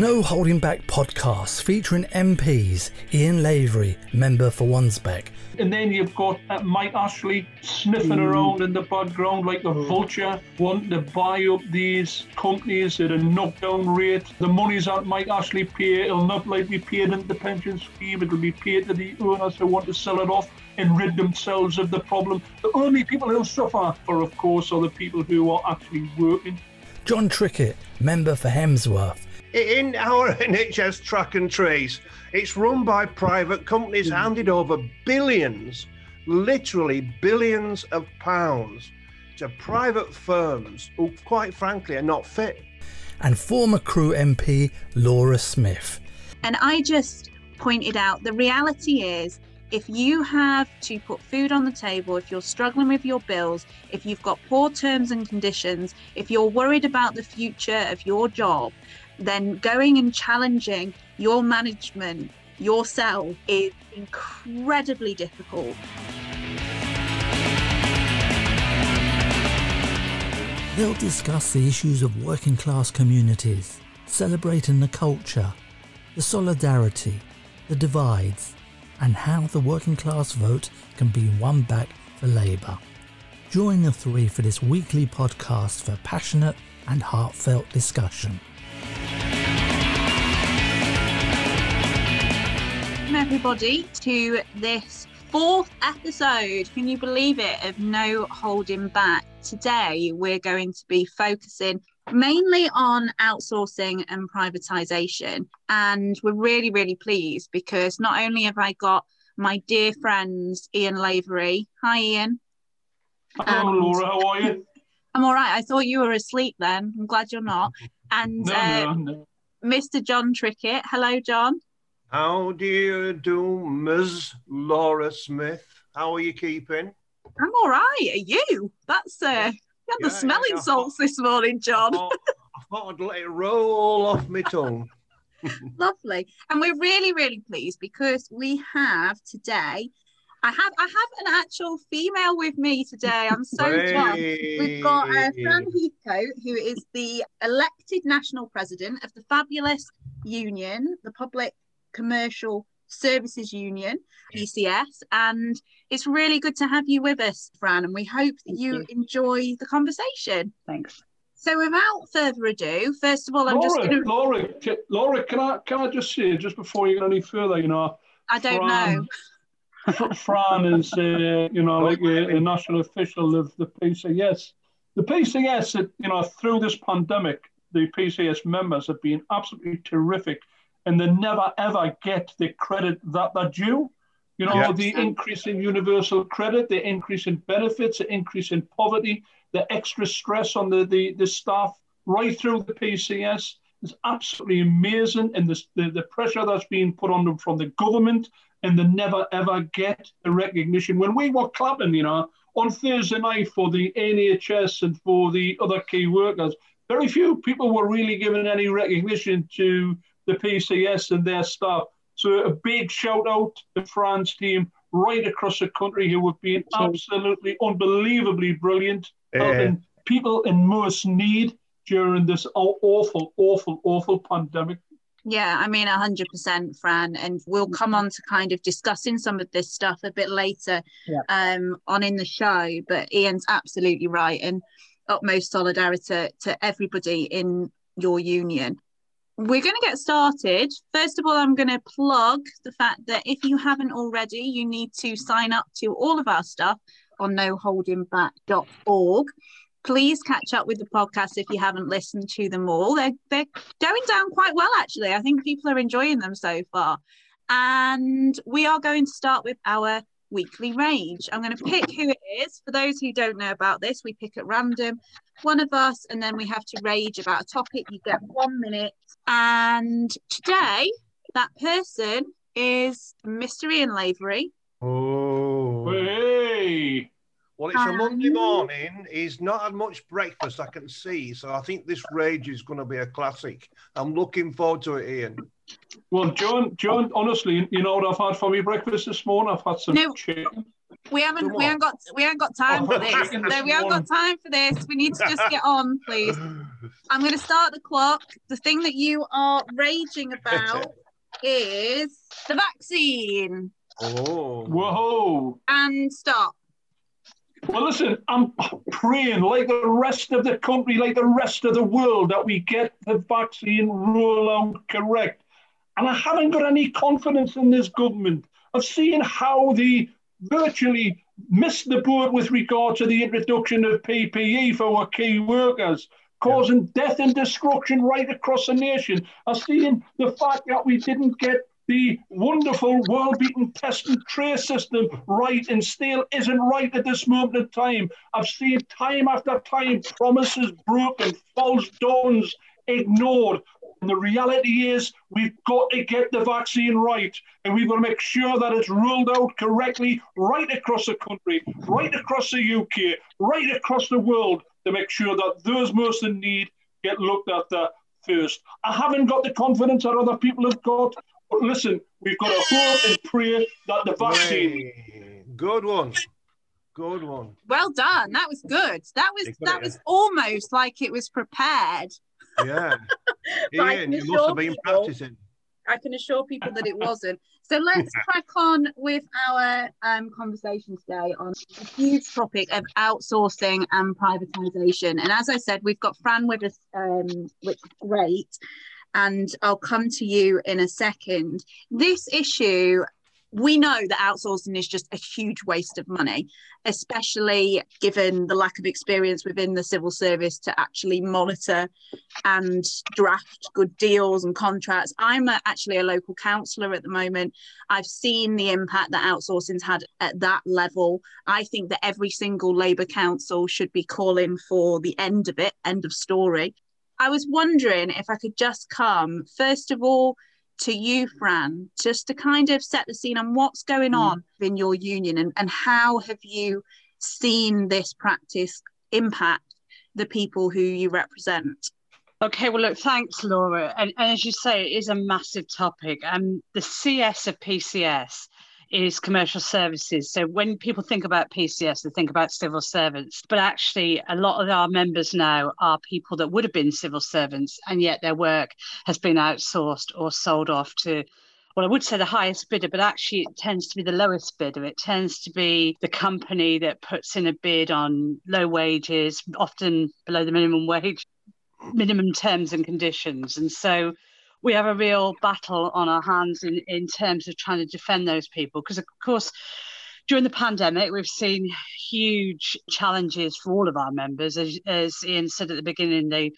No Holding Back podcast featuring MPs Ian Lavery, member for Wansbeck. And then you've got uh, Mike Ashley sniffing mm. around in the background like a vulture, wanting to buy up these companies at a knockdown rate. The money's that Mike Ashley pay, it'll not like be paid into the pension scheme, it'll be paid to the owners who want to sell it off and rid themselves of the problem. The only people who'll suffer for, of course, are the people who are actually working. John Trickett, member for Hemsworth. In our NHS track and trace, it's run by private companies, mm. handed over billions, literally billions of pounds to private firms who, quite frankly, are not fit. And former Crewe MP Laura Smith. And I just pointed out the reality is if you have to put food on the table, if you're struggling with your bills, if you've got poor terms and conditions, if you're worried about the future of your job, then going and challenging your management yourself is incredibly difficult. They'll discuss the issues of working class communities, celebrating the culture, the solidarity, the divides, and how the working class vote can be won back for Labour. Join the three for this weekly podcast for passionate and heartfelt discussion. Welcome, everybody, to this fourth episode. Can you believe it? Of No Holding Back. Today, we're going to be focusing mainly on outsourcing and privatization. And we're really, really pleased because not only have I got my dear friends, Ian Lavery. Hi, Ian. Hello, Laura. How are you? I'm all right. I thought you were asleep then. I'm glad you're not. And no, uh, no, no. Mr. John Trickett. Hello, John. How do you do, Ms. Laura Smith? How are you keeping? I'm all right. Are you? That's uh, had yeah, the smelling yeah, salts this morning, John. I thought, I thought I'd let it roll off my tongue. Lovely. And we're really, really pleased because we have today. I have I have an actual female with me today. I'm so hey. We've got uh, Fran Heathcote, who is the elected national president of the fabulous union, the Public Commercial Services Union, PCS. And it's really good to have you with us, Fran. And we hope that you, you, enjoy the conversation. Thanks. So, without further ado, first of all, I'm Laura, just going to. Laura, Laura, can I can I just say just before you go any further, you know, I don't Fran, know. Fran is, uh, you know, like a, a, national official of the PCS. The PCS, you know, through this pandemic, the PCS members have been absolutely terrific and they never ever get the credit that they're due. You know, yeah. the increase in universal credit, the increase in benefits, the increase in poverty, the extra stress on the, the, the staff right through the PCS is absolutely amazing. And the, the, the pressure that's being put on them from the government, and they never ever get the recognition. When we were clapping, you know, on Thursday night for the NHS and for the other key workers, very few people were really given any recognition to the PCS and their staff. So a big shout out to Fran's team right across the country who have been absolutely unbelievably brilliant, helping people in most need during this awful, awful, awful pandemic. Yeah, I mean, 100%, Fran. And we'll come on to kind of discussing some of this stuff a bit later yeah. um, on in the show. But Ian's absolutely right. And utmost solidarity to everybody in your union we're going to get started. First of all, I'm going to plug the fact that if you haven't already, you need to sign up to all of our stuff on noholdingback.org. Please catch up with the podcast if you haven't listened to them all. They're, they're going down quite well, actually. I think people are enjoying them so far. And we are going to start with our weekly rage. I'm going to pick who it is. For those who don't know about this, we pick at random one of us, and then we have to rage about a topic. You get one minute. And today, that person is Mr. Ian Lavery. Oh. Hey. Well, it's a Monday morning. He's not had much breakfast, I can see. So I think this rage is going to be a classic. I'm looking forward to it, Ian. Well, John, John, oh. honestly, you know what I've had for my breakfast this morning? I've had some no, chicken. We haven't, we haven't got, we haven't got time oh, for this. No, we haven't got time for this. We need to just get on, please. I'm going to start the clock. The thing that you are raging about is the vaccine. Oh. Whoa. And stop. Well, listen, I'm praying like the rest of the country, like the rest of the world, that we get the vaccine rollout correct. And I haven't got any confidence in this government of seeing how they virtually missed the boat with regard to the introduction of PPE for our key workers, causing yeah. death and destruction right across the nation. I've seen the fact that we didn't get the wonderful world-beaten test and trace system right and still isn't right at this moment in time. I've seen time after time promises broken, false dawns ignored. And the reality is, we've got to get the vaccine right, and we've got to make sure that it's ruled out correctly right across the country, right across the UK, right across the world to make sure that those most in need get looked at first. I haven't got the confidence that other people have got, but listen, we've got to hope and pray that the vaccine. Good one. Good one. Well done. That was good. That was that was almost like it was prepared. Yeah. Ian, you must have been people, practicing. I can assure people that it wasn't. So let's crack on with our um, conversation today on the huge topic of outsourcing and privatisation. And as I said, we've got Fran with us, um, which is great and I'll come to you in a second. This issue, we know that outsourcing is just a huge waste of money, especially given the lack of experience within the civil service to actually monitor and draft good deals and contracts. I'm a, actually a local councillor at the moment. I've seen the impact that outsourcing's had at that level. I think that every single Labour council should be calling for the end of it, end of story. I was wondering if I could just come, first of all, to you, Fran, just to kind of set the scene on what's going mm. on in your union and, and how have you seen this practice impact the people who you represent? Okay, well, look, thanks, Laura. And, and as you say, it is a massive topic. And um, the CS of PCS is commercial services. So when people think about PCS, they think about civil servants, but actually, a lot of our members now are people that would have been civil servants, and yet their work has been outsourced or sold off to well, I would say the highest bidder, but actually it tends to be the lowest bidder. It tends to be the company that puts in a bid on low wages, often below the minimum wage, minimum terms and conditions. And so we have a real battle on our hands in, in terms of trying to defend those people. Because, of course, during the pandemic, we've seen huge challenges for all of our members. As, as Ian said at the beginning, they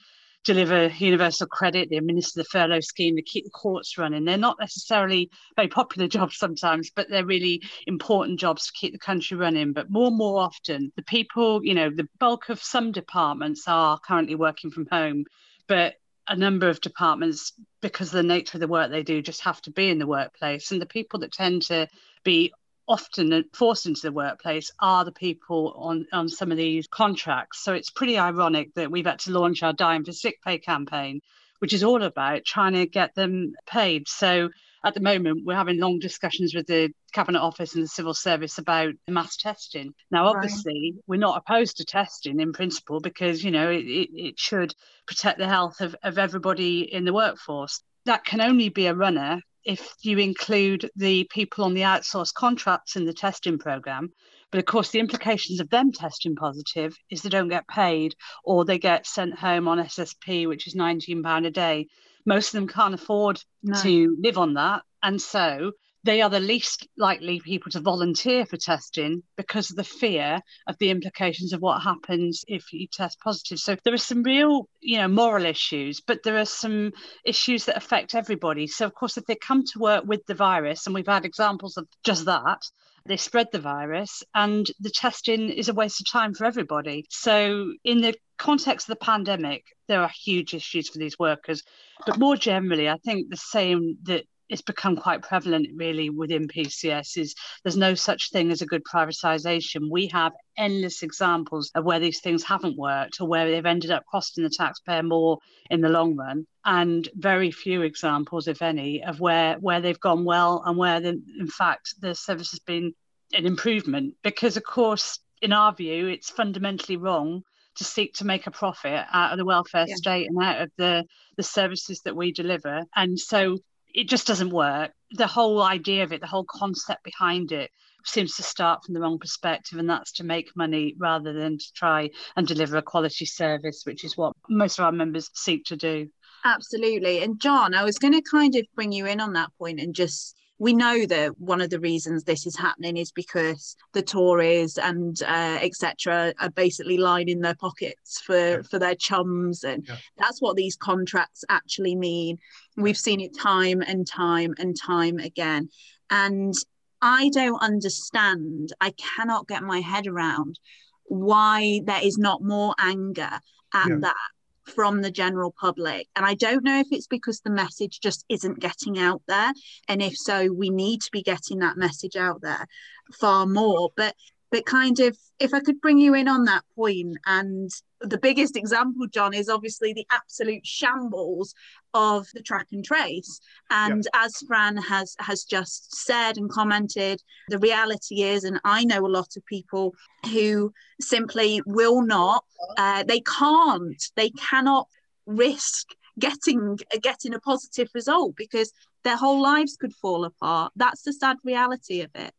deliver universal credit, they administer the furlough scheme, they keep the courts running. They're not necessarily very popular jobs sometimes, but they're really important jobs to keep the country running. But more and more often, the people, you know, the bulk of some departments are currently working from home, but a number of departments, because of the nature of the work they do, just have to be in the workplace. And the people that tend to be often forced into the workplace are the people on, on some of these contracts. So it's pretty ironic that we've had to launch our Dying for Sick Pay campaign, which is all about trying to get them paid. So at the moment, we're having long discussions with the Cabinet Office and the Civil Service about mass testing. Now, obviously, right. we're not opposed to testing in principle because, you know, it, it, it should protect the health of, of everybody in the workforce. That can only be a runner if you include the people on the outsourced contracts in the testing program. But of course, the implications of them testing positive is they don't get paid or they get sent home on SSP, which is £19 a day most of them can't afford no. to live on that. And so they are the least likely people to volunteer for testing because of the fear of the implications of what happens if you test positive. So there are some real, you know, moral issues, but there are some issues that affect everybody. So of course, if they come to work with the virus, and we've had examples of just that, they spread the virus and the testing is a waste of time for everybody. So in the context of the pandemic, there are huge issues for these workers. But more generally, I think the same that it's become quite prevalent really within PCS is there's no such thing as a good privatization. We have endless examples of where these things haven't worked or where they've ended up costing the taxpayer more in the long run and very few examples if any of where where they've gone well and where the, in fact the service has been an improvement because of course in our view it's fundamentally wrong to seek to make a profit out of the welfare yeah. state and out of the the services that we deliver and so it just doesn't work. The whole idea of it the whole concept behind it seems to start from the wrong perspective and that's to make money rather than to try and deliver a quality service which is what most of our members seek to do. Absolutely. And john i was going to kind of bring you in on that point and just we know that one of the reasons this is happening is because the Tories and uh, etc. are basically lining their pockets for yeah. for their chums, and yeah. that's what these contracts actually mean. We've seen it time and time and time again, and I don't understand. I cannot get my head around why there is not more anger at yeah. that from the general public. And I don't know if it's because the message just isn't getting out there. And if so, we need to be getting that message out there far more. But but kind of if I could bring you in on that point and the biggest example, John, is obviously the absolute shambles of the track and trace. And yep. as Fran has has just said and commented, the reality is, and I know a lot of people who simply will not, uh, they can't, they cannot risk getting getting a positive result because their whole lives could fall apart. That's the sad reality of it.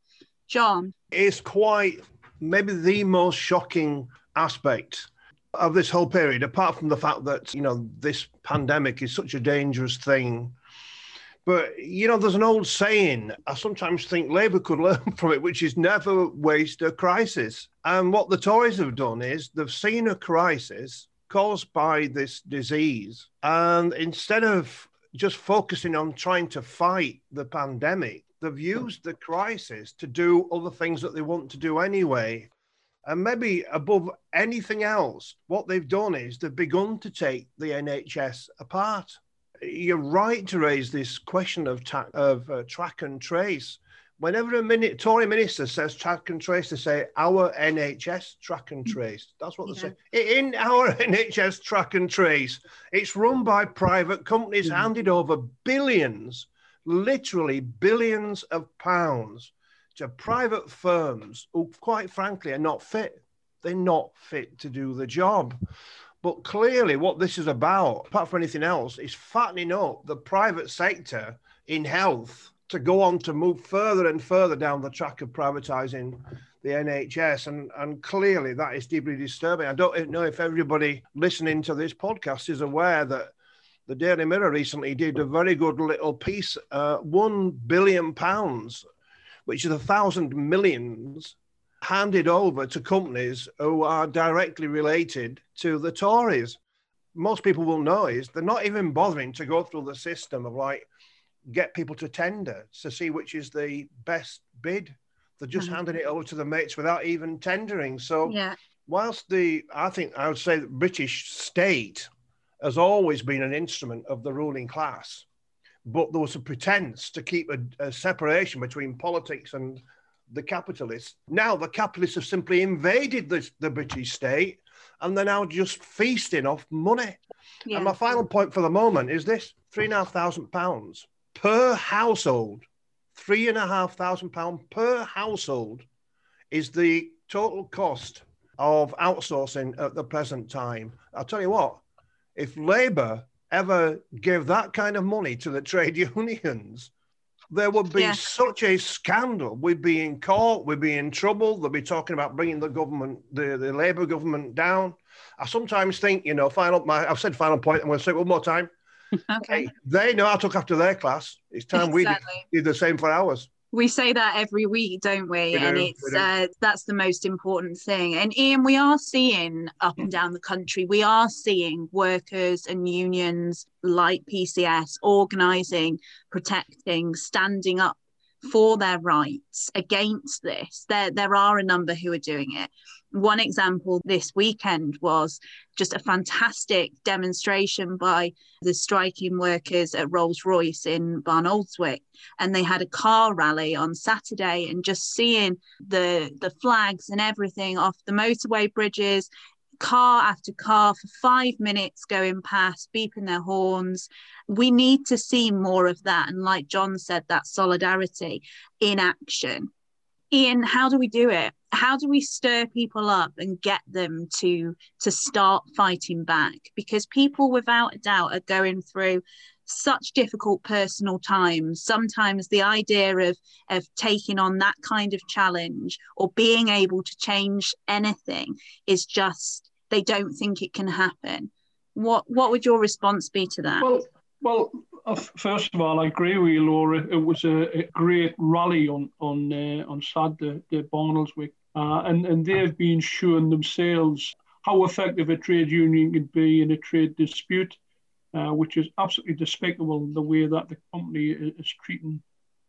John. It's quite maybe the most shocking aspect of this whole period, apart from the fact that, you know, this pandemic is such a dangerous thing. But, you know, there's an old saying, I sometimes think Labour could learn from it, which is never waste a crisis. And what the Tories have done is they've seen a crisis caused by this disease. And instead of just focusing on trying to fight the pandemic, they've used the crisis to do other things that they want to do anyway. And maybe above anything else, what they've done is they've begun to take the NHS apart. You're right to raise this question of, ta- of uh, track and trace. Whenever a minute, Tory minister says track and trace, they say our NHS track and trace. That's what yeah. they say. In our NHS track and trace, it's run by private companies, handed over billions, literally billions of pounds to private firms who, quite frankly, are not fit. They're not fit to do the job. But clearly, what this is about, apart from anything else, is fattening up the private sector in health to go on to move further and further down the track of privatizing the NHS. And, and clearly, that is deeply disturbing. I don't know if everybody listening to this podcast is aware that the Daily Mirror recently did a very good little piece, uh, one billion pounds which is a thousand millions handed over to companies who are directly related to the Tories. Most people will know is they're not even bothering to go through the system of like get people to tender to see which is the best bid. They're just mm-hmm. handing it over to the mates without even tendering. So yeah. whilst the I think I would say the British state has always been an instrument of the ruling class but there was a pretense to keep a, a separation between politics and the capitalists. Now the capitalists have simply invaded the, the British state and they're now just feasting off money. Yeah. And my final point for the moment is this three and a half thousand pounds per household, three and a half thousand pounds per household is the total cost of outsourcing at the present time. I'll tell you what, if Labour ever gave that kind of money to the trade unions, there would be yeah. such a scandal. We'd be in court, we'd be in trouble. They'd be talking about bringing the government, the, the Labour government down. I sometimes think, you know, final, my, I've said final point, I'm going to say it one more time. okay. They know I took after their class. It's time exactly. we did the same for ours we say that every week don't we, we and do, it's we uh, that's the most important thing. And ian we are seeing up and down the country we are seeing workers and unions like pcs organizing protecting standing up for their rights against this there there are a number who are doing it one example this weekend was just a fantastic demonstration by the striking workers at Rolls Royce in Barnoldswick. And they had a car rally on Saturday, and just seeing the, the flags and everything off the motorway bridges, car after car for five minutes going past, beeping their horns. We need to see more of that. And like John said, that solidarity in action Ian, how do we do it? How do we stir people up and get them to to start fighting back? Because people, without a doubt, are going through such difficult personal times. Sometimes the idea of of taking on that kind of challenge or being able to change anything is just they don't think it can happen. What what would your response be to that? Well, well, uh, first of all, I agree with you, Laura. It was a, a great rally on on uh, on Saturday, the Barnoldswick, uh, and and they've been showing themselves how effective a trade union can be in a trade dispute, uh, which is absolutely despicable the way that the company is, treating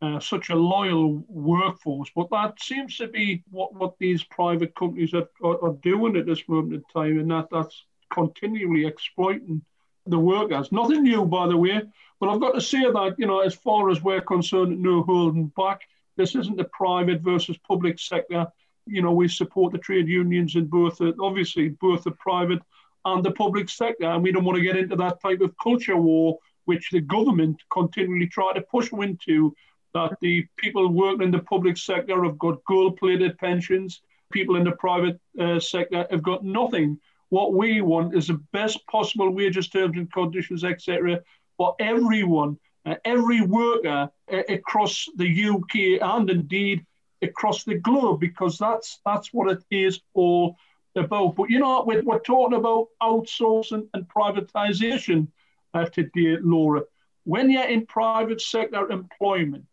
uh, such a loyal workforce. But that seems to be what, what these private companies are, are, are doing at this moment in time, and that that's continually exploiting the workers. Nothing new, by the way, but I've got to say that, you know, as far as we're concerned, no holding back. This isn't the private versus public sector. You know, we support the trade unions in both, the, obviously, both the private and the public sector. And we don't want to get into that type of culture war, which the government continually try to push them into, that the people working in the public sector have got gold plated pensions, people in the private uh, sector have got nothing. What we want is the best possible wages, terms, and conditions, etc., for everyone, uh, every worker uh, across the UK and indeed across the globe, because that's that's what it is all about. But you know, we're, we're talking about outsourcing and privatisation uh, today, Laura. When you're in private sector employment,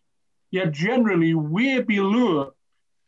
you're generally way below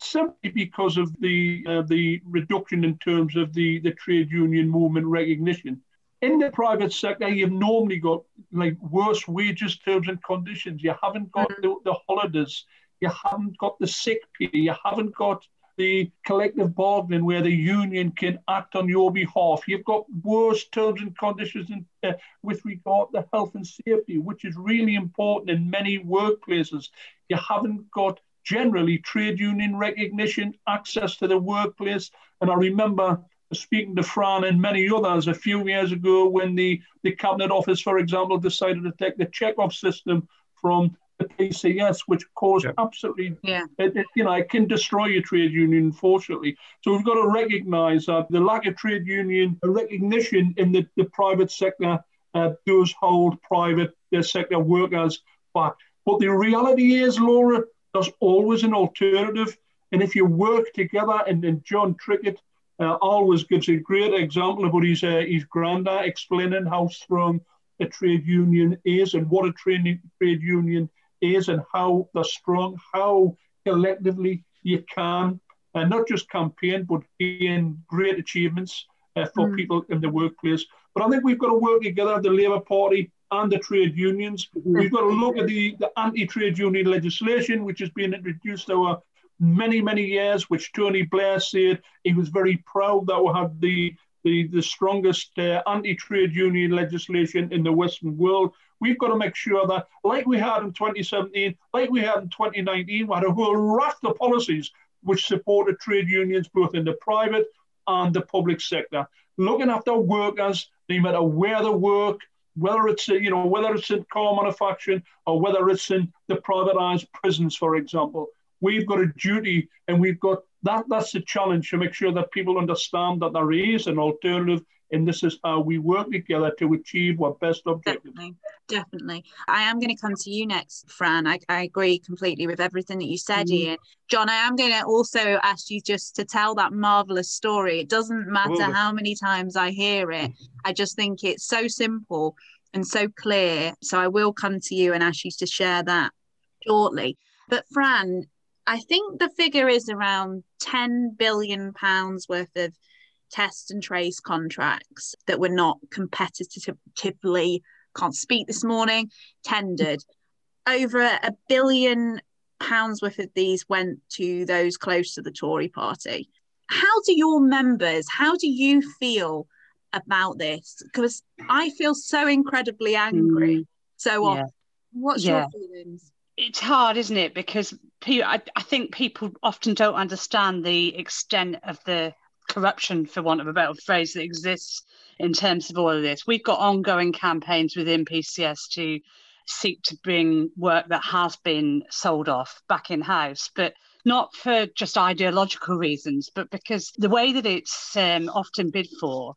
simply because of the uh, the reduction in terms of the, the trade union movement recognition. In the private sector, you've normally got like worse wages, terms, and conditions. You haven't got mm-hmm. the, the holidays. You haven't got the sick pay. You haven't got the collective bargaining where the union can act on your behalf. You've got worse terms and conditions in, uh, with regard to health and safety, which is really important in many workplaces. You haven't got generally trade union recognition, access to the workplace. And I remember speaking to Fran and many others a few years ago when the, the Cabinet Office, for example, decided to take the check-off system from the PCS, which caused yeah. absolutely, yeah. It, it, you know, it can destroy your trade union, unfortunately. So we've got to recognise that the lack of trade union recognition in the, the private sector uh, does hold private uh, sector workers back. But the reality is, Laura, there's always an alternative. And if you work together, and, and John Trickett uh, always gives a great example about his, uh, his granddad explaining how strong a trade union is and what a trade, trade union is and how they're strong, how collectively you can, uh, not just campaign, but gain great achievements uh, for mm. people in the workplace. But I think we've got to work together, the Labour Party and the trade unions. We've got to look at the, the anti-trade union legislation, which has been introduced over many, many years, which Tony Blair said he was very proud that we had the the, the strongest uh, anti-trade union legislation in the Western world. We've got to make sure that, like we had in 2017, like we had in 2019, we had a whole raft of policies which supported trade unions both in the private and the public sector, looking after workers, no matter where they work, whether it's you know whether it's in car manufacturing or whether it's in the privatized prisons, for example. We've got a duty, and we've got that. That's the challenge to make sure that people understand that there is an alternative and this is how we work together to achieve our best objectives. Definitely, definitely. I am going to come to you next, Fran. I, I agree completely with everything that you said, mm. Ian. John, I am going to also ask you just to tell that marvelous story. It doesn't matter oh. how many times I hear it. I just think it's so simple and so clear. So I will come to you and ask you to share that shortly. But Fran, I think the figure is around 10 billion pounds worth of test and trace contracts that were not competitively, can't speak this morning, tendered. Over a billion pounds worth of these went to those close to the Tory party. How do your members, how do you feel about this? Because I feel so incredibly angry mm. so often. Yeah. What's yeah. your feelings? It's hard, isn't it? Because I, I think people often don't understand the extent of the corruption, for want of a better phrase, that exists in terms of all of this. We've got ongoing campaigns within PCS to seek to bring work that has been sold off back in house. But not for just ideological reasons, but because the way that it's um, often bid for,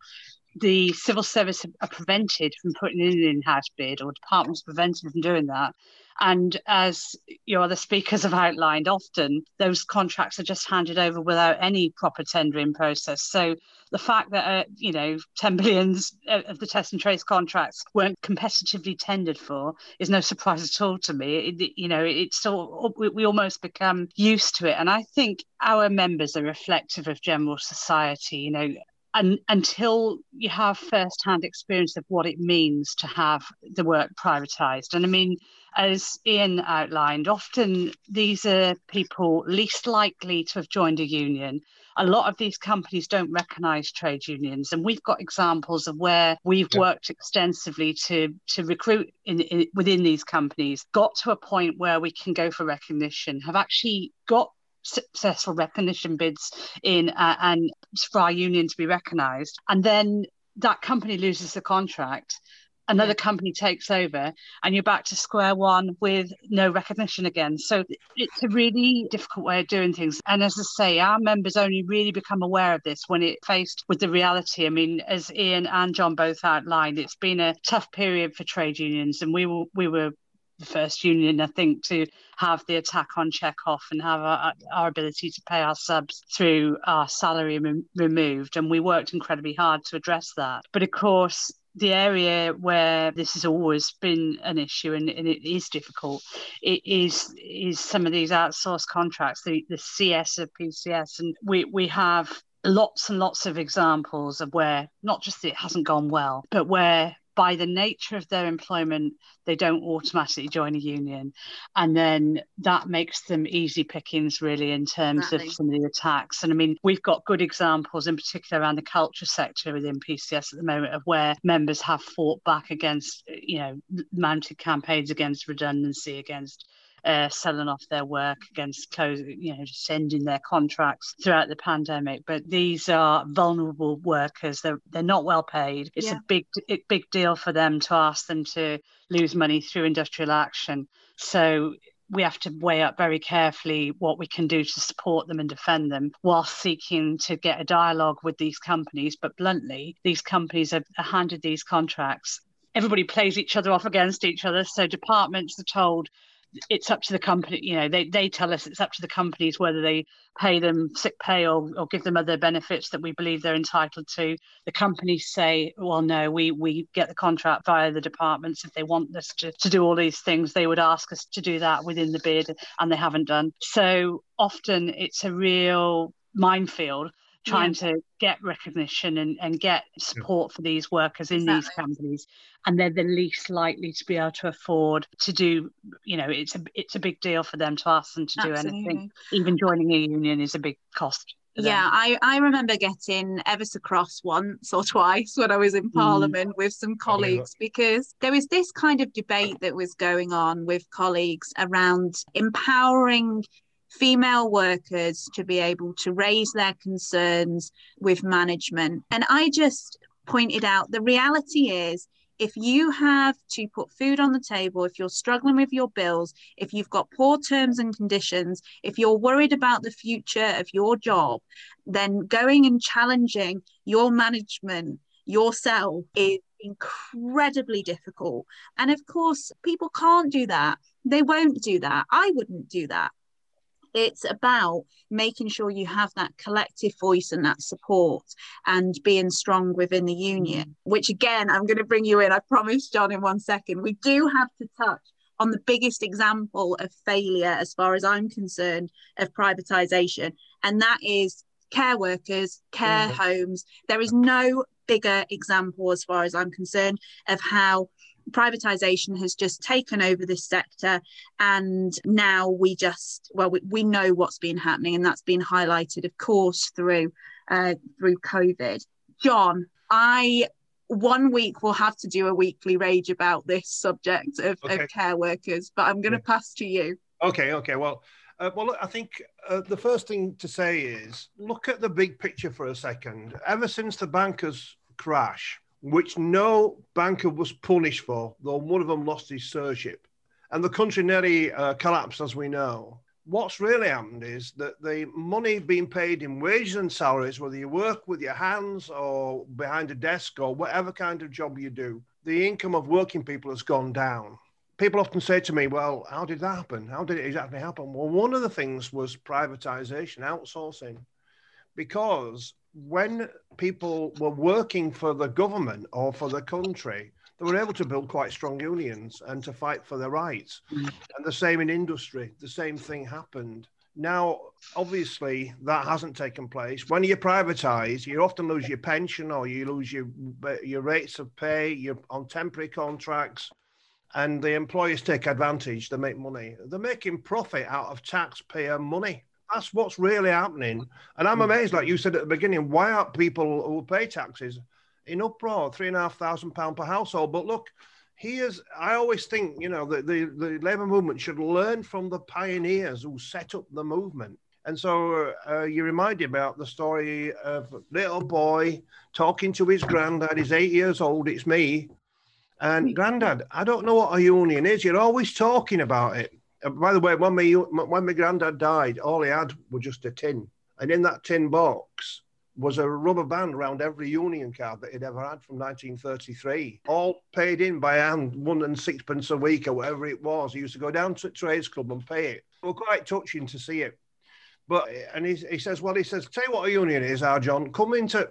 the civil service are prevented from putting in an in-house bid, or departments prevented from doing that. And as your other speakers have outlined, often those contracts are just handed over without any proper tendering process. So the fact that uh, you know 10 billions of the test and trace contracts weren't competitively tendered for is no surprise at all to me. It, you know, it's all we, we almost become used to it, and I think our members are reflective of general society. You know, and until you have first-hand experience of what it means to have the work privatized. And i mean as ian outlined often these are people least likely to have joined a union. A lot of these companies don't recognize trade unions. And we've got examples of where we've yeah. worked extensively to to recruit in, in, within these companies got to a point where we can go for recognition have actually got successful recognition bids in uh, and for our union to be recognised, and then that company loses the contract another company takes over and you're back to square one with no recognition again. So it's a really difficult way of doing things. And as i say our members only really become aware of this when it faced with the reality. I mean as ian and john both outlined it's been a tough period for trade unions and we were we were the first union, I think, to have the attack on Checkoff and have our, our ability to pay our subs through our salary re- removed. And we worked incredibly hard to address that. But of course, the area where this has always been an issue and, and it is difficult it is is some of these outsourced contracts the, the cs of pcs and we we have lots and lots of examples of where not just it hasn't gone well but where by the nature of their employment, they don't automatically join a union. And then that makes them easy pickings, really, in terms exactly. of some of the attacks. And I mean, we've got good examples, in particular around the culture sector within PCS at the moment, of where members have fought back against, you know, mounted campaigns against redundancy, against uh, selling off their work against closing, you know, just ending their contracts throughout the pandemic. But these are vulnerable workers. They're they're not well paid. It's yeah. a big big deal for them to ask them to lose money through industrial action. So we have to weigh up very carefully what we can do to support them and defend them while seeking to get a dialogue with these companies. But bluntly, these companies have handed these contracts. Everybody plays each other off against each other. So departments are told it's up to the company you know they, they tell us it's up to the companies whether they pay them sick pay or, or give them other benefits that we believe they're entitled to. The companies say well no we we get the contract via the departments. If they want us to, to do all these things they would ask us to do that within the bid and they haven't done. So often it's a real minefield trying yeah. to get recognition and, and get support for these workers in exactly. these companies and they're the least likely to be able to afford to do you know it's a it's a big deal for them to ask them to Absolutely. do anything even joining a union is a big cost yeah, I, I remember getting ever so cross once or twice when I was in mm. Parliament mm. with some colleagues because there was this kind of debate that was going on with colleagues around empowering female workers to be able to raise their concerns with management. And I just pointed out the reality is if you have to put food on the table, if you're struggling with your bills, if you've got poor terms and conditions, if you're worried about the future of your job, then going and challenging your management yourself is incredibly difficult. And of course, people can't do that. They won't do that. I wouldn't do that it's about making sure you have that collective voice and that support and being strong within the union mm. which again i'm going to bring you in i promise john in one second we do have to touch on the biggest example of failure as far as i'm concerned of privatization and that is care workers care mm-hmm. homes there is no bigger example as far as i'm concerned of how privatization has just taken over this sector and now we just well we, we know what's been happening and that's been highlighted of course through uh, through covid john i one week we'll have to do a weekly rage about this subject of, okay. of care workers but i'm going to yeah. pass to you okay okay well uh, well, I think uh, the first thing to say is look at the big picture for a second. Ever since the bankers' crash, which no banker was punished for, though one of them lost his sirship. And the country nearly uh, collapsed, as we know. what's really happened is that the money being paid in wages and salaries, whether you work with your hands or behind a desk or whatever kind of job you do, the income of working people has gone down. People often say to me, Well, how did that happen? How did it exactly happen? Well, one of the things was privatization, outsourcing, because when people were working for the government or for the country, they were able to build quite strong unions and to fight for their rights. Mm. And the same in industry, the same thing happened. Now, obviously, that hasn't taken place. When you privatise, you often lose your pension or you lose your your rates of pay. You're on temporary contracts, and the employers take advantage. They make money. They're making profit out of taxpayer money. That's what's really happening. And I'm mm. amazed, like you said at the beginning, why aren't people who pay taxes in uproar, three and a half thousand pound per household. But look, he is. I always think, you know, that the, the Labour movement should learn from the pioneers who set up the movement. And so uh, you reminded me about the story of little boy talking to his granddad. He's eight years old. It's me. And granddad, I don't know what a union is. You're always talking about it. By the way, when my when my granddad died, all he had was just a tin, and in that tin box was a rubber band around every union card that he'd ever had from 1933, all paid in by hand, one and sixpence a week or whatever it was. He used to go down to the trades club and pay it. It was quite touching to see it. But and he, he says, well, he says, tell you what a union is, our John. Come into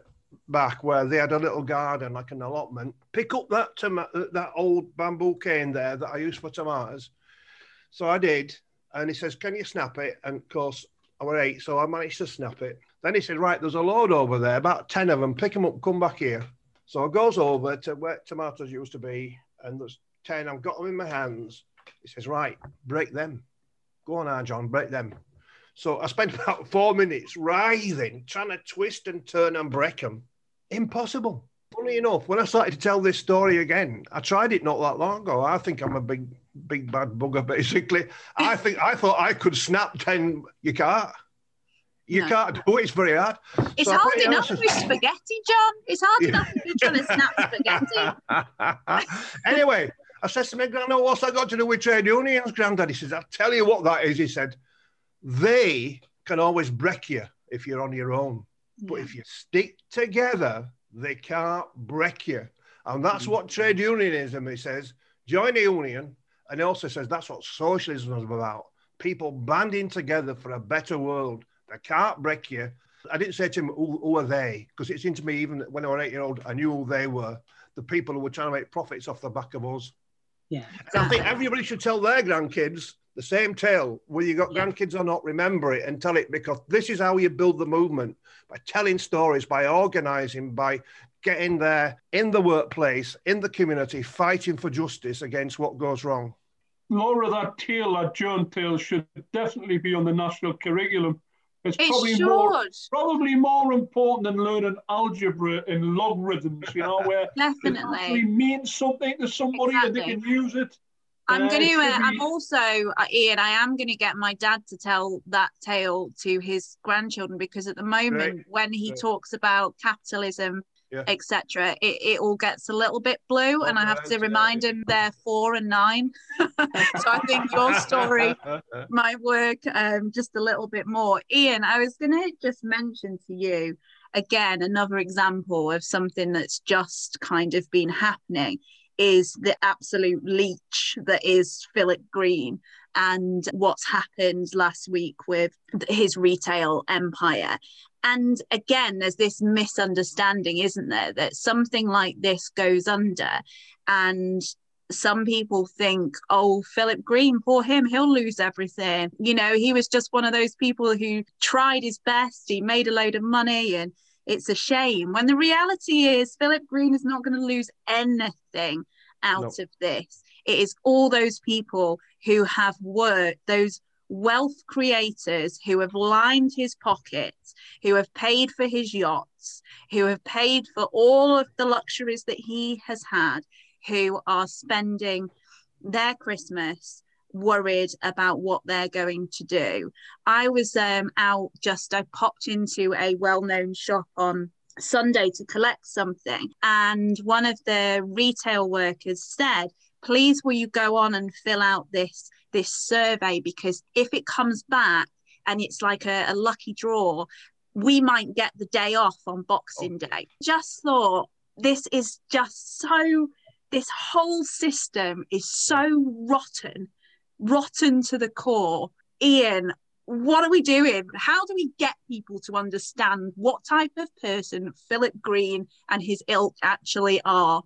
back where they had a little garden like an allotment. Pick up that tom- that old bamboo cane there that I used for tomatoes. So I did, and he says, "Can you snap it?" And of course, I was eight, so I managed to snap it. Then he said, Right, there's a load over there, about 10 of them, pick them up, come back here. So I goes over to where tomatoes used to be, and there's 10, I've got them in my hands. He says, Right, break them. Go on, now, John, break them. So I spent about four minutes writhing, trying to twist and turn and break them. Impossible. Funny enough, when I started to tell this story again, I tried it not that long ago. I think I'm a big, big bad bugger, basically. I think I thought I could snap 10. You can't. You no. can't do it. It's very hard. It's so hard enough with spaghetti, John. It's hard yeah. enough with trying to snap spaghetti. anyway, I said to my granddad, what's that got to do with trade unions, granddad? He says, I'll tell you what that is. He said, they can always break you if you're on your own. Yeah. But if you stick together, they can't break you. And that's mm-hmm. what trade unionism, he says. Join a union. And he also says that's what socialism is about. People banding together for a better world They can't break you. I didn't say to him, who, who are they? Because it seemed to me, even when I was eight year old, I knew who they were the people who were trying to make profits off the back of us. Yeah. Exactly. I think everybody should tell their grandkids the same tale, whether you got yeah. grandkids or not, remember it and tell it because this is how you build the movement by telling stories, by organizing, by getting there in the workplace, in the community, fighting for justice against what goes wrong. Laura, that tale, that John tale, should definitely be on the national curriculum it's it probably should. more probably more important than learning algebra and logarithms, you know, where definitely it actually means something to somebody exactly. and they can use it. I'm going to. Uh, I'm also uh, Ian. I am going to get my dad to tell that tale to his grandchildren because at the moment, when he talks about capitalism yeah. etc. It, it all gets a little bit blue, and I have to remind him they're four and nine. so I think your story might work um, just a little bit more. Ian, I was going to just mention to you again another example of something that's just kind of been happening is the absolute leech that is Philip Green and what's happened last week with his retail empire. And again, there's this misunderstanding, isn't there, that something like this goes under. And some people think, oh, Philip Green, poor him, he'll lose everything. You know, he was just one of those people who tried his best, he made a load of money, and it's a shame. When the reality is, Philip Green is not going to lose anything out of this. It is all those people who have worked, those wealth creators who have lined his pockets, who have paid for his yachts, who have paid for all of the luxuries that he has had, who are spending their Christmas worried about what they're going to do. I was um, out just, I popped into a well known shop on Sunday to collect something, and one of the retail workers said, Please, will you go on and fill out this this survey because if it comes back and it's like a, a lucky draw, we might get the day off on Boxing oh. Day. Just thought this is just so, this whole system is so rotten, rotten to the core. Ian, what are we doing? How do we get people to understand what type of person Philip Green and his ilk actually are?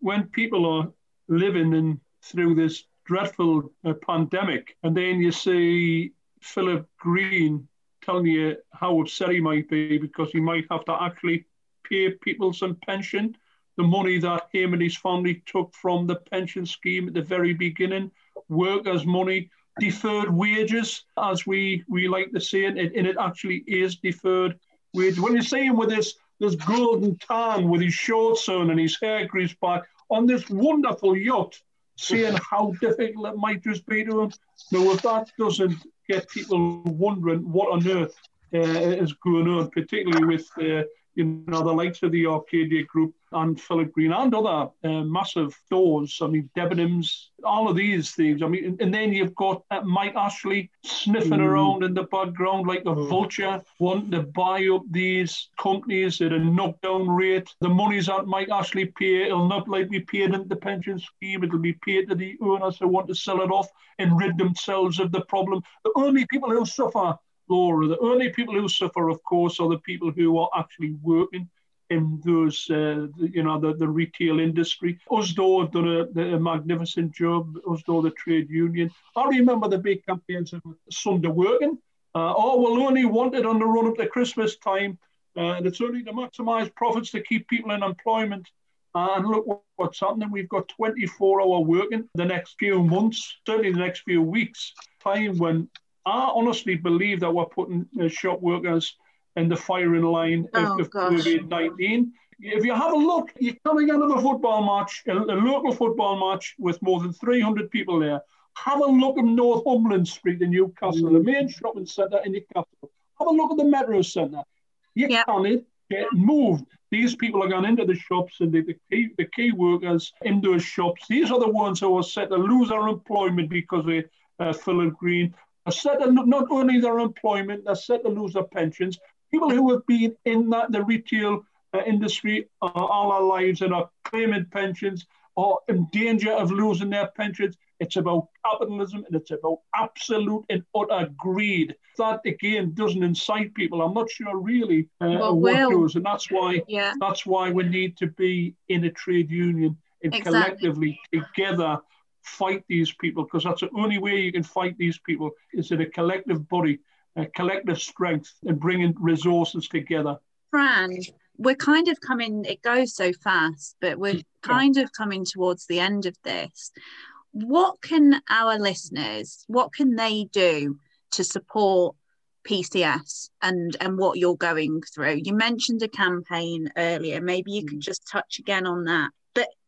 When people are living in through this dreadful uh, pandemic, and then you see Philip Green telling you how upset he might be because he might have to actually pay people some pension, the money that him and his family took from the pension scheme at the very beginning, workers' money, deferred wages, as we, we like to say it, and it actually is deferred wages. When you see him with this this golden tan with his shorts on and his hair greased back on this wonderful yacht, seeing how difficult it might just be to him. Now, if that doesn't get people wondering what on earth uh, is going on, particularly with uh, you know the likes of the Arcadia Group and Philip Green and other uh, massive stores. I mean, Debenhams, all of these things. I mean, and then you've got uh, Mike Ashley sniffing mm. around in the background like a mm. vulture, wanting to buy up these companies at a knockdown rate. The monies that Mike Ashley pay, it'll not like be paid into the pension scheme. It'll be paid to the owners who want to sell it off and rid themselves of the problem. The only people who suffer Laura, the only people who suffer, of course, are the people who are actually working in those, uh, you know, the, the retail industry. Usdaw have done a, a, magnificent job, Usdaw, the trade union. I remember the big campaigns of Sunday working. Uh, oh, we'll only want it on the run up to Christmas time. Uh, and it's only to maximise profits to keep people in employment. Uh, and look what's happening. We've got 24 hour working the next few months, certainly the next few weeks, time when I honestly believe that we're putting uh, shop workers in the firing line oh, of, COVID 19. If you have a look, you're coming out of a football match, a, a, local football match with more than 300 people there. Have a look at Northumberland Street in Newcastle, mm. the main shopping centre in Newcastle. Have a look at the Metro Centre. You yep. can't get moved. These people are going into the shops and the, the, key, the key workers in those shops. These are the ones who are set to lose their employment because of uh, Philip Green. Are set to not only their employment, they're set to lose their pensions, people who have been in that, the retail uh, industry uh, all our lives and are claiming pensions are in danger of losing their pensions. It's about capitalism and it's about absolute and utter greed. That again doesn't incite people. I'm not sure really uh, well, what well, does, and that's why yeah. that's why we need to be in a trade union and exactly. collectively together fight these people because that's the only way you can fight these people is in a collective body a collective strength and bringing resources together. Fran, we're kind of coming, it goes so fast, but we're kind of coming towards the end of this. What can our listeners, what can they do to support PCS and and what you're going through? You mentioned a campaign earlier. Maybe you could mm. just touch again on that.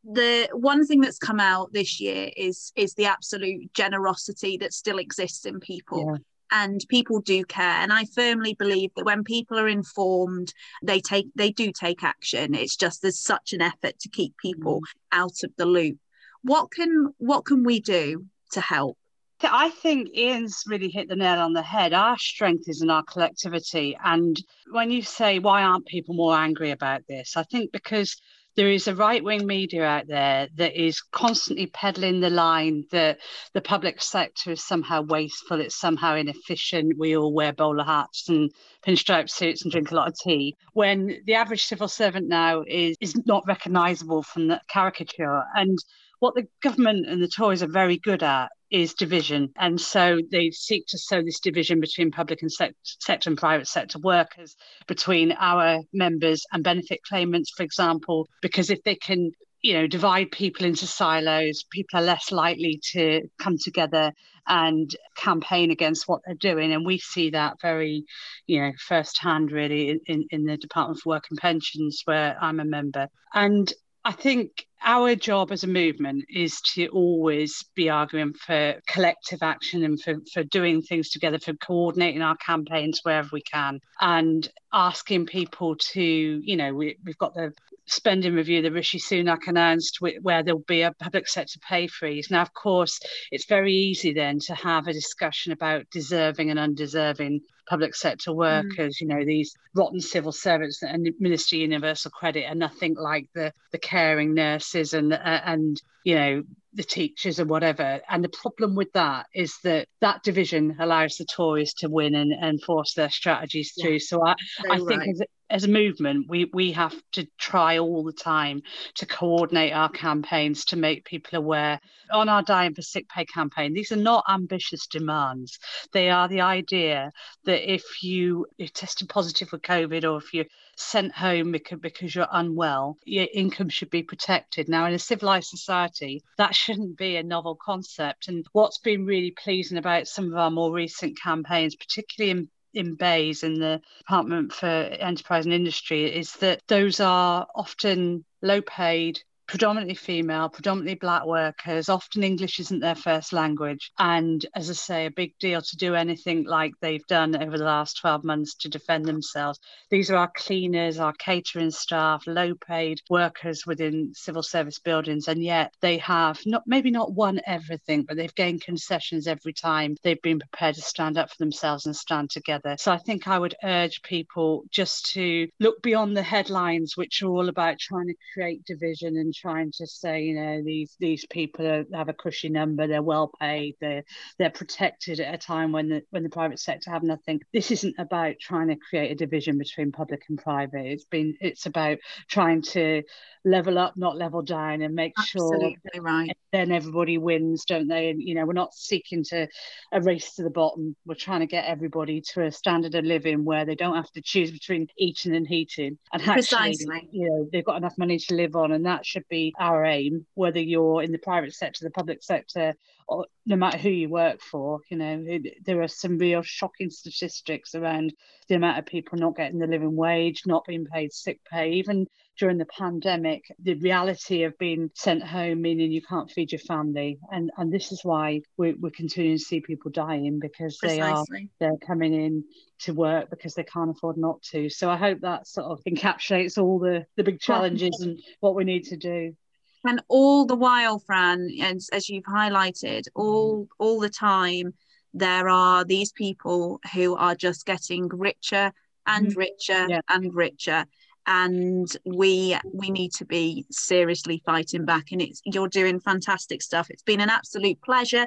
The one thing that's come out this year is is the absolute generosity that still exists in people. Yeah and people do care and i firmly believe that when people are informed they take they do take action it's just there's such an effort to keep people mm. out of the loop what can what can we do to help I think Ian's really hit the nail on the head. Our strength is in our collectivity. And when you say, why aren't people more angry about this? I think because there is a right wing media out there that is constantly peddling the line that the public sector is somehow wasteful, it's somehow inefficient. We all wear bowler hats and pinstripe suits and drink a lot of tea. When the average civil servant now is, is not recognisable from the caricature. And what the government and the Tories are very good at is division. And so they seek to sow this division between public and sec- sector and private sector workers, between our members and benefit claimants, for example, because if they can you know divide people into silos people are less likely to come together and campaign against what they're doing and we see that very you know firsthand really in, in the department for work and pensions where i'm a member and I think our job as a movement is to always be arguing for collective action and for, for doing things together, for coordinating our campaigns wherever we can, and asking people to, you know, we, we've got the spending review that Rishi Sunak announced, where there'll be a public sector pay freeze. Now, of course, it's very easy then to have a discussion about deserving and undeserving public sector mm. workers. Mm. You know, these rotten civil servants and Ministry Universal Credit are nothing like the the caring nurses and uh, and you know the teachers and whatever. And the problem with that is that that division allows the Tories to win and, and force their strategies through. Yeah, so I, I think right. as, as a movement, we, we have to try all the time to coordinate our campaigns to make people aware. On our Dying for Sick Pay campaign, these are not ambitious demands. They are the idea that if you, tested positive for COVID or if you're sent home because, because you're unwell, your income should be protected. Now, in a civilized society, that shouldn't be a novel concept. And what's been really pleasing about some of our more recent campaigns, particularly in in BEIS in the Department for Enterprise and Industry is that those are often low paid predominantly female, predominantly black workers. Often English isn't their first language. And as I say, a big deal to do anything like they've done over the last 12 months to defend themselves. These are our cleaners, our catering staff, low paid workers within civil service buildings. And yet they have not maybe not won everything, but they've gained concessions every time they've been prepared to stand up for themselves and stand together. So I think I would urge people just to look beyond the headlines, which are all about trying to create division and trying to say, you know, these these people are, have a cushy number, they're well paid, they're they're protected at a time when the when the private sector have nothing. This isn't about trying to create a division between public and private. It's been it's about trying to level up, not level down, and make Absolutely sure right. then everybody wins, don't they? And you know, we're not seeking to a race to the bottom. We're trying to get everybody to a standard of living where they don't have to choose between eating and heating, and actually, Precisely. you know, they've got enough money to live on, and that should be our aim. Whether you're in the private sector, the public sector, or no matter who you work for, you know, there are some real shocking statistics around the amount of people not getting the living wage, not being paid sick pay, even during the pandemic, the reality of being sent home, meaning you can't feed your family. And and this is why we, we're continuing to see people dying because Precisely. they are they're coming in to work because they can't afford not to. So I hope that sort of encapsulates all the, the big challenges and what we need to do. And all the while, Fran, as, as you've highlighted, all all the time, there are these people who are just getting richer and mm-hmm. richer yeah. and richer and we we need to be seriously fighting back and it's you're doing fantastic stuff. It's been an absolute pleasure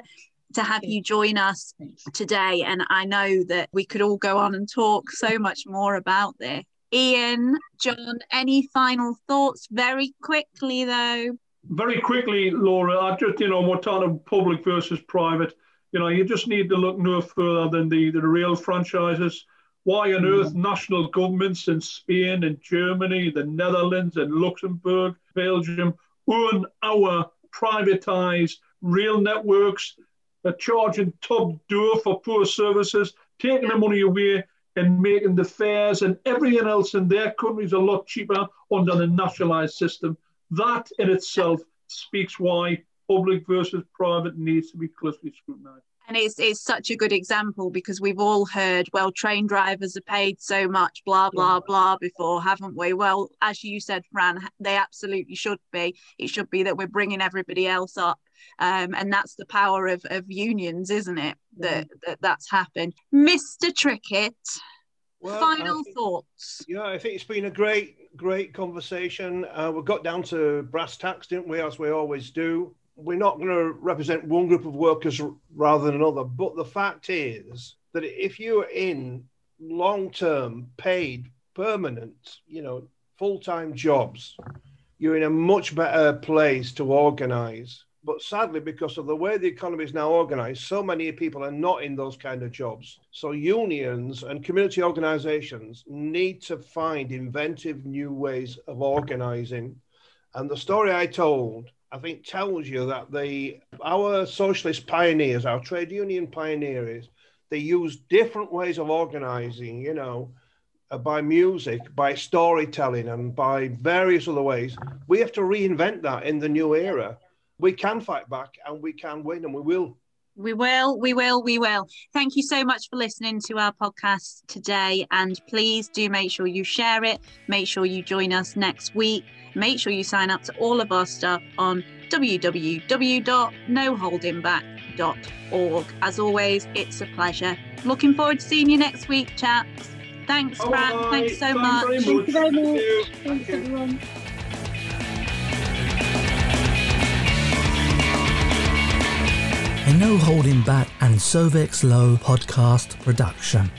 to have you join us today and i know that we could all go on and talk so much more about this. Ian john any final thoughts? Very quickly though. Very quickly laura i just you know we're talking public versus private. You know you just need to look no further than the the real franchises why on earth mm-hmm. national governments in Spain and Germany, the Netherlands and Luxembourg, Belgium own our privatized rail networks, are charging top door for poor services, taking the money away and making the fares and everything else in their countries a lot cheaper under the nationalized system. That in itself speaks why public versus private needs to be closely scrutinized. And it's, it's such a good example because we've all heard, well, train drivers are paid so much, blah, blah, blah, before, haven't we? Well, as you said, Fran, they absolutely should be. It should be that we're bringing everybody else up. Um, and that's the power of, of unions, isn't it? That, that that's happened. Mr. Trickett, well, final think, thoughts. Yeah, I think it's been a great, great conversation. Uh, we got down to brass tacks, didn't we, as we always do we're not going to represent one group of workers rather than another. But the fact is that if you're in long term, paid, permanent, you know, full time jobs, you're in a much better place to organize. But sadly, because of the way the economy is now organized, so many people are not in those kind of jobs. So unions and community organizations need to find inventive new ways of organizing. And the story I told I think tells you that the our socialist pioneers, our trade union pioneers, they use different ways of organizing, you know, uh, by music, by storytelling, and by various other ways. We have to reinvent that in the new era. We can fight back and we can win and we will. We will, we will, we will. Thank you so much for listening to our podcast today. And please do make sure you share it. Make sure you join us next week. Make sure you sign up to all of our stuff on www.noholdingback.org. As always, it's a pleasure. Looking forward to seeing you next week, chaps. Thanks, Fran. Thanks so much. Thank you very much. Thanks, everyone. No Holding Back and Sovex Low podcast production.